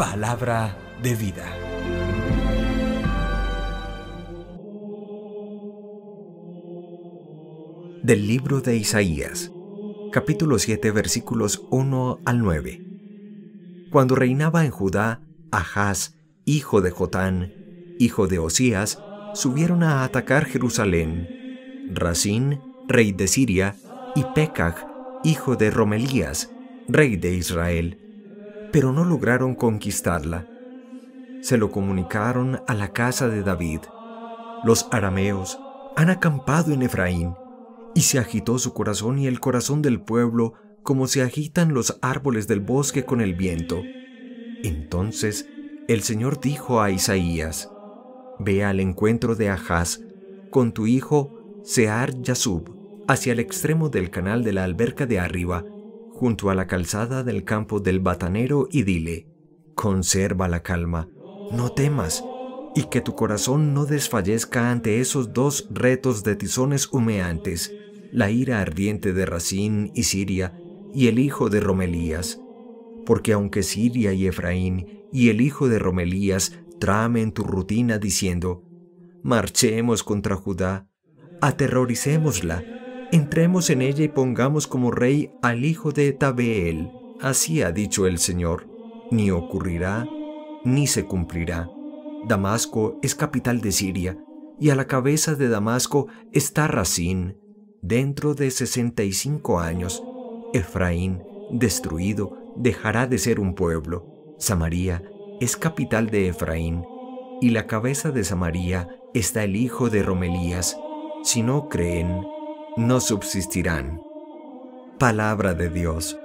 Palabra de vida. Del libro de Isaías, capítulo 7, versículos 1 al 9. Cuando reinaba en Judá, Ahaz, hijo de Jotán, hijo de Osías, subieron a atacar Jerusalén. Racín, rey de Siria, y Pekag, hijo de Romelías, rey de Israel, pero no lograron conquistarla. Se lo comunicaron a la casa de David. Los arameos han acampado en Efraín, y se agitó su corazón y el corazón del pueblo como se agitan los árboles del bosque con el viento. Entonces el Señor dijo a Isaías, Ve al encuentro de Ahaz con tu hijo Sear Yasub hacia el extremo del canal de la alberca de arriba, junto a la calzada del campo del batanero, y dile, Conserva la calma, no temas, y que tu corazón no desfallezca ante esos dos retos de tizones humeantes, la ira ardiente de Racín y Siria, y el hijo de Romelías. Porque aunque Siria y Efraín y el hijo de Romelías tramen tu rutina diciendo, marchemos contra Judá, aterroricémosla, entremos en ella y pongamos como rey al hijo de Tabeel. Así ha dicho el Señor, ni ocurrirá, ni se cumplirá. Damasco es capital de Siria, y a la cabeza de Damasco está Racín. Dentro de sesenta y cinco años, Efraín, destruido, dejará de ser un pueblo. Samaria es capital de Efraín, y la cabeza de Samaria está el hijo de Romelías. Si no creen, no subsistirán. Palabra de Dios.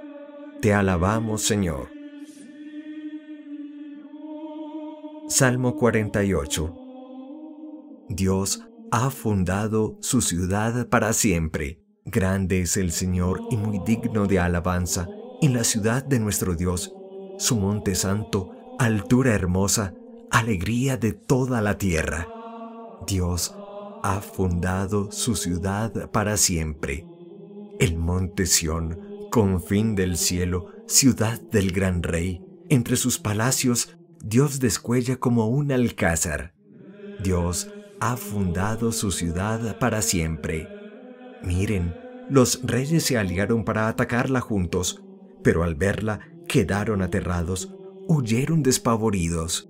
Te alabamos, Señor. Salmo 48. Dios ha fundado su ciudad para siempre. Grande es el Señor y muy digno de alabanza en la ciudad de nuestro Dios, su monte santo, altura hermosa, alegría de toda la tierra. Dios ha fundado su ciudad para siempre. El monte Sión, confín del cielo, ciudad del gran rey, entre sus palacios Dios descuella como un alcázar. Dios ha fundado su ciudad para siempre. Miren, los reyes se aliaron para atacarla juntos, pero al verla quedaron aterrados, huyeron despavoridos.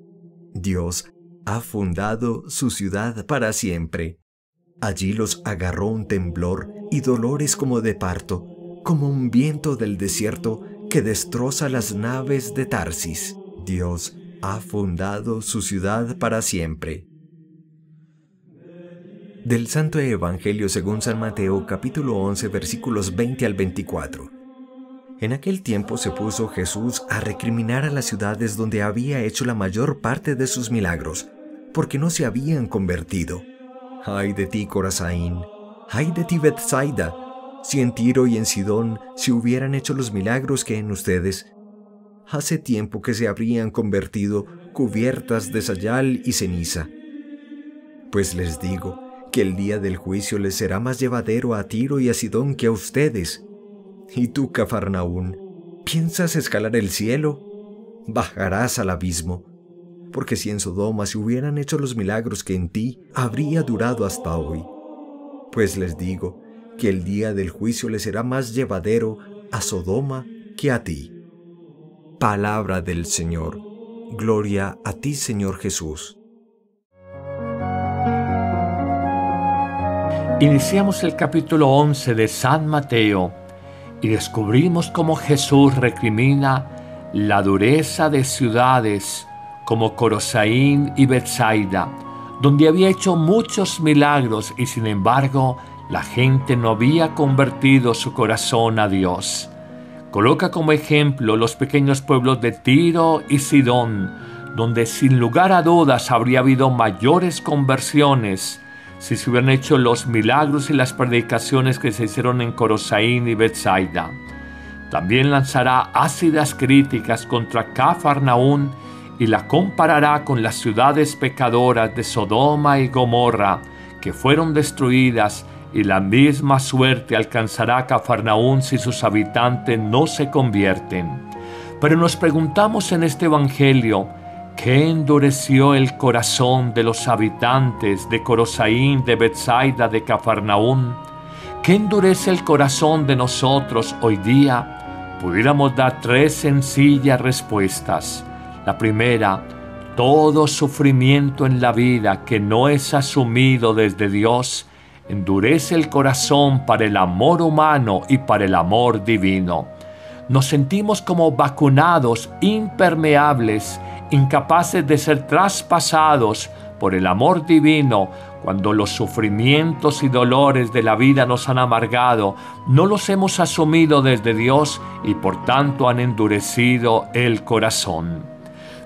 Dios ha fundado su ciudad para siempre. Allí los agarró un temblor y dolores como de parto, como un viento del desierto que destroza las naves de Tarsis. Dios ha fundado su ciudad para siempre. Del Santo Evangelio según San Mateo capítulo 11 versículos 20 al 24. En aquel tiempo se puso Jesús a recriminar a las ciudades donde había hecho la mayor parte de sus milagros, porque no se habían convertido. Ay de ti, Corazaín, ay de ti, Bethsaida, si en Tiro y en Sidón se hubieran hecho los milagros que en ustedes, hace tiempo que se habrían convertido cubiertas de sayal y ceniza. Pues les digo que el día del juicio les será más llevadero a Tiro y a Sidón que a ustedes. Y tú, Cafarnaún, ¿piensas escalar el cielo? Bajarás al abismo, porque si en Sodoma se hubieran hecho los milagros que en ti, habría durado hasta hoy. Pues les digo que el día del juicio les será más llevadero a Sodoma que a ti. Palabra del Señor. Gloria a ti, Señor Jesús. Iniciamos el capítulo 11 de San Mateo y descubrimos cómo Jesús recrimina la dureza de ciudades como Corosaín y Bethsaida, donde había hecho muchos milagros y sin embargo la gente no había convertido su corazón a Dios. Coloca como ejemplo los pequeños pueblos de Tiro y Sidón, donde sin lugar a dudas habría habido mayores conversiones si se hubieran hecho los milagros y las predicaciones que se hicieron en Corosaín y Bethsaida. También lanzará ácidas críticas contra Cafarnaún y la comparará con las ciudades pecadoras de Sodoma y Gomorra, que fueron destruidas y la misma suerte alcanzará a Cafarnaún si sus habitantes no se convierten. Pero nos preguntamos en este Evangelio, ¿qué endureció el corazón de los habitantes de Corosaín, de Bethsaida, de Cafarnaún? ¿Qué endurece el corazón de nosotros hoy día? Pudiéramos dar tres sencillas respuestas. La primera, todo sufrimiento en la vida que no es asumido desde Dios endurece el corazón para el amor humano y para el amor divino. Nos sentimos como vacunados, impermeables, incapaces de ser traspasados por el amor divino cuando los sufrimientos y dolores de la vida nos han amargado, no los hemos asumido desde Dios y por tanto han endurecido el corazón.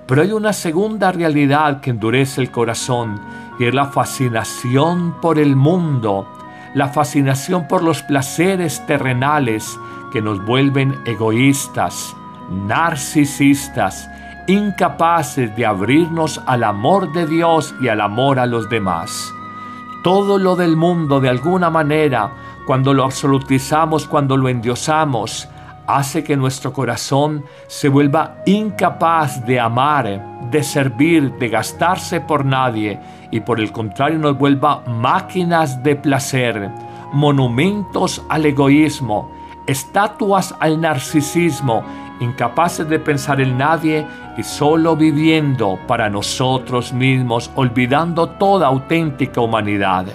Pero hay una segunda realidad que endurece el corazón y es la fascinación por el mundo, la fascinación por los placeres terrenales que nos vuelven egoístas, narcisistas, incapaces de abrirnos al amor de Dios y al amor a los demás. Todo lo del mundo de alguna manera, cuando lo absolutizamos, cuando lo endiosamos, hace que nuestro corazón se vuelva incapaz de amar, de servir, de gastarse por nadie y por el contrario nos vuelva máquinas de placer, monumentos al egoísmo, estatuas al narcisismo, incapaces de pensar en nadie y solo viviendo para nosotros mismos, olvidando toda auténtica humanidad.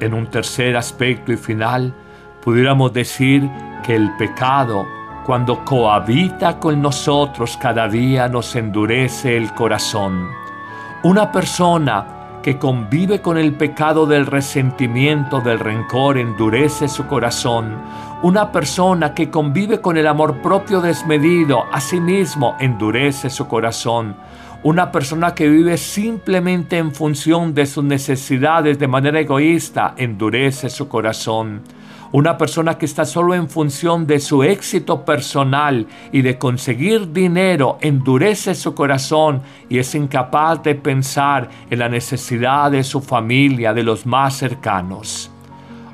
En un tercer aspecto y final, pudiéramos decir que el pecado, cuando cohabita con nosotros cada día, nos endurece el corazón. Una persona que convive con el pecado del resentimiento, del rencor, endurece su corazón. Una persona que convive con el amor propio desmedido, a sí mismo, endurece su corazón. Una persona que vive simplemente en función de sus necesidades de manera egoísta, endurece su corazón. Una persona que está solo en función de su éxito personal y de conseguir dinero endurece su corazón y es incapaz de pensar en la necesidad de su familia, de los más cercanos.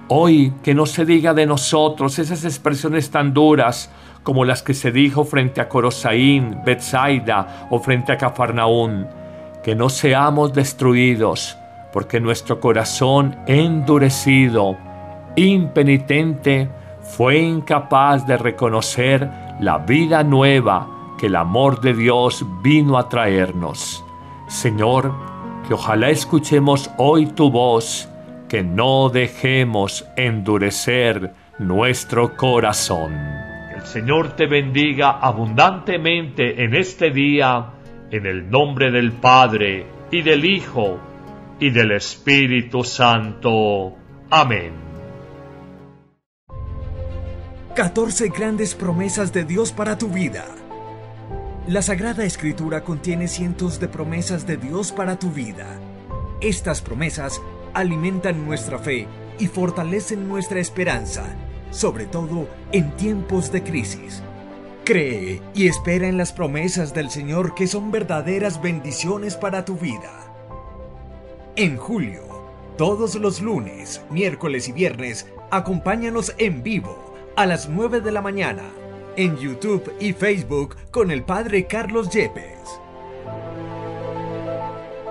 Hoy que no se diga de nosotros esas expresiones tan duras como las que se dijo frente a Corosaín, Bethsaida o frente a Cafarnaún, que no seamos destruidos porque nuestro corazón endurecido impenitente, fue incapaz de reconocer la vida nueva que el amor de Dios vino a traernos. Señor, que ojalá escuchemos hoy tu voz, que no dejemos endurecer nuestro corazón. El Señor te bendiga abundantemente en este día, en el nombre del Padre, y del Hijo, y del Espíritu Santo. Amén. 14 grandes promesas de Dios para tu vida. La Sagrada Escritura contiene cientos de promesas de Dios para tu vida. Estas promesas alimentan nuestra fe y fortalecen nuestra esperanza, sobre todo en tiempos de crisis. Cree y espera en las promesas del Señor que son verdaderas bendiciones para tu vida. En julio, todos los lunes, miércoles y viernes, acompáñanos en vivo a las 9 de la mañana en YouTube y Facebook con el Padre Carlos Yepes.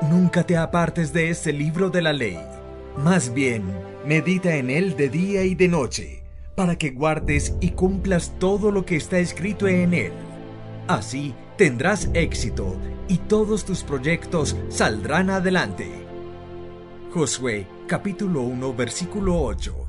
Nunca te apartes de este libro de la ley. Más bien, medita en él de día y de noche, para que guardes y cumplas todo lo que está escrito en él. Así tendrás éxito y todos tus proyectos saldrán adelante. Josué capítulo 1 versículo 8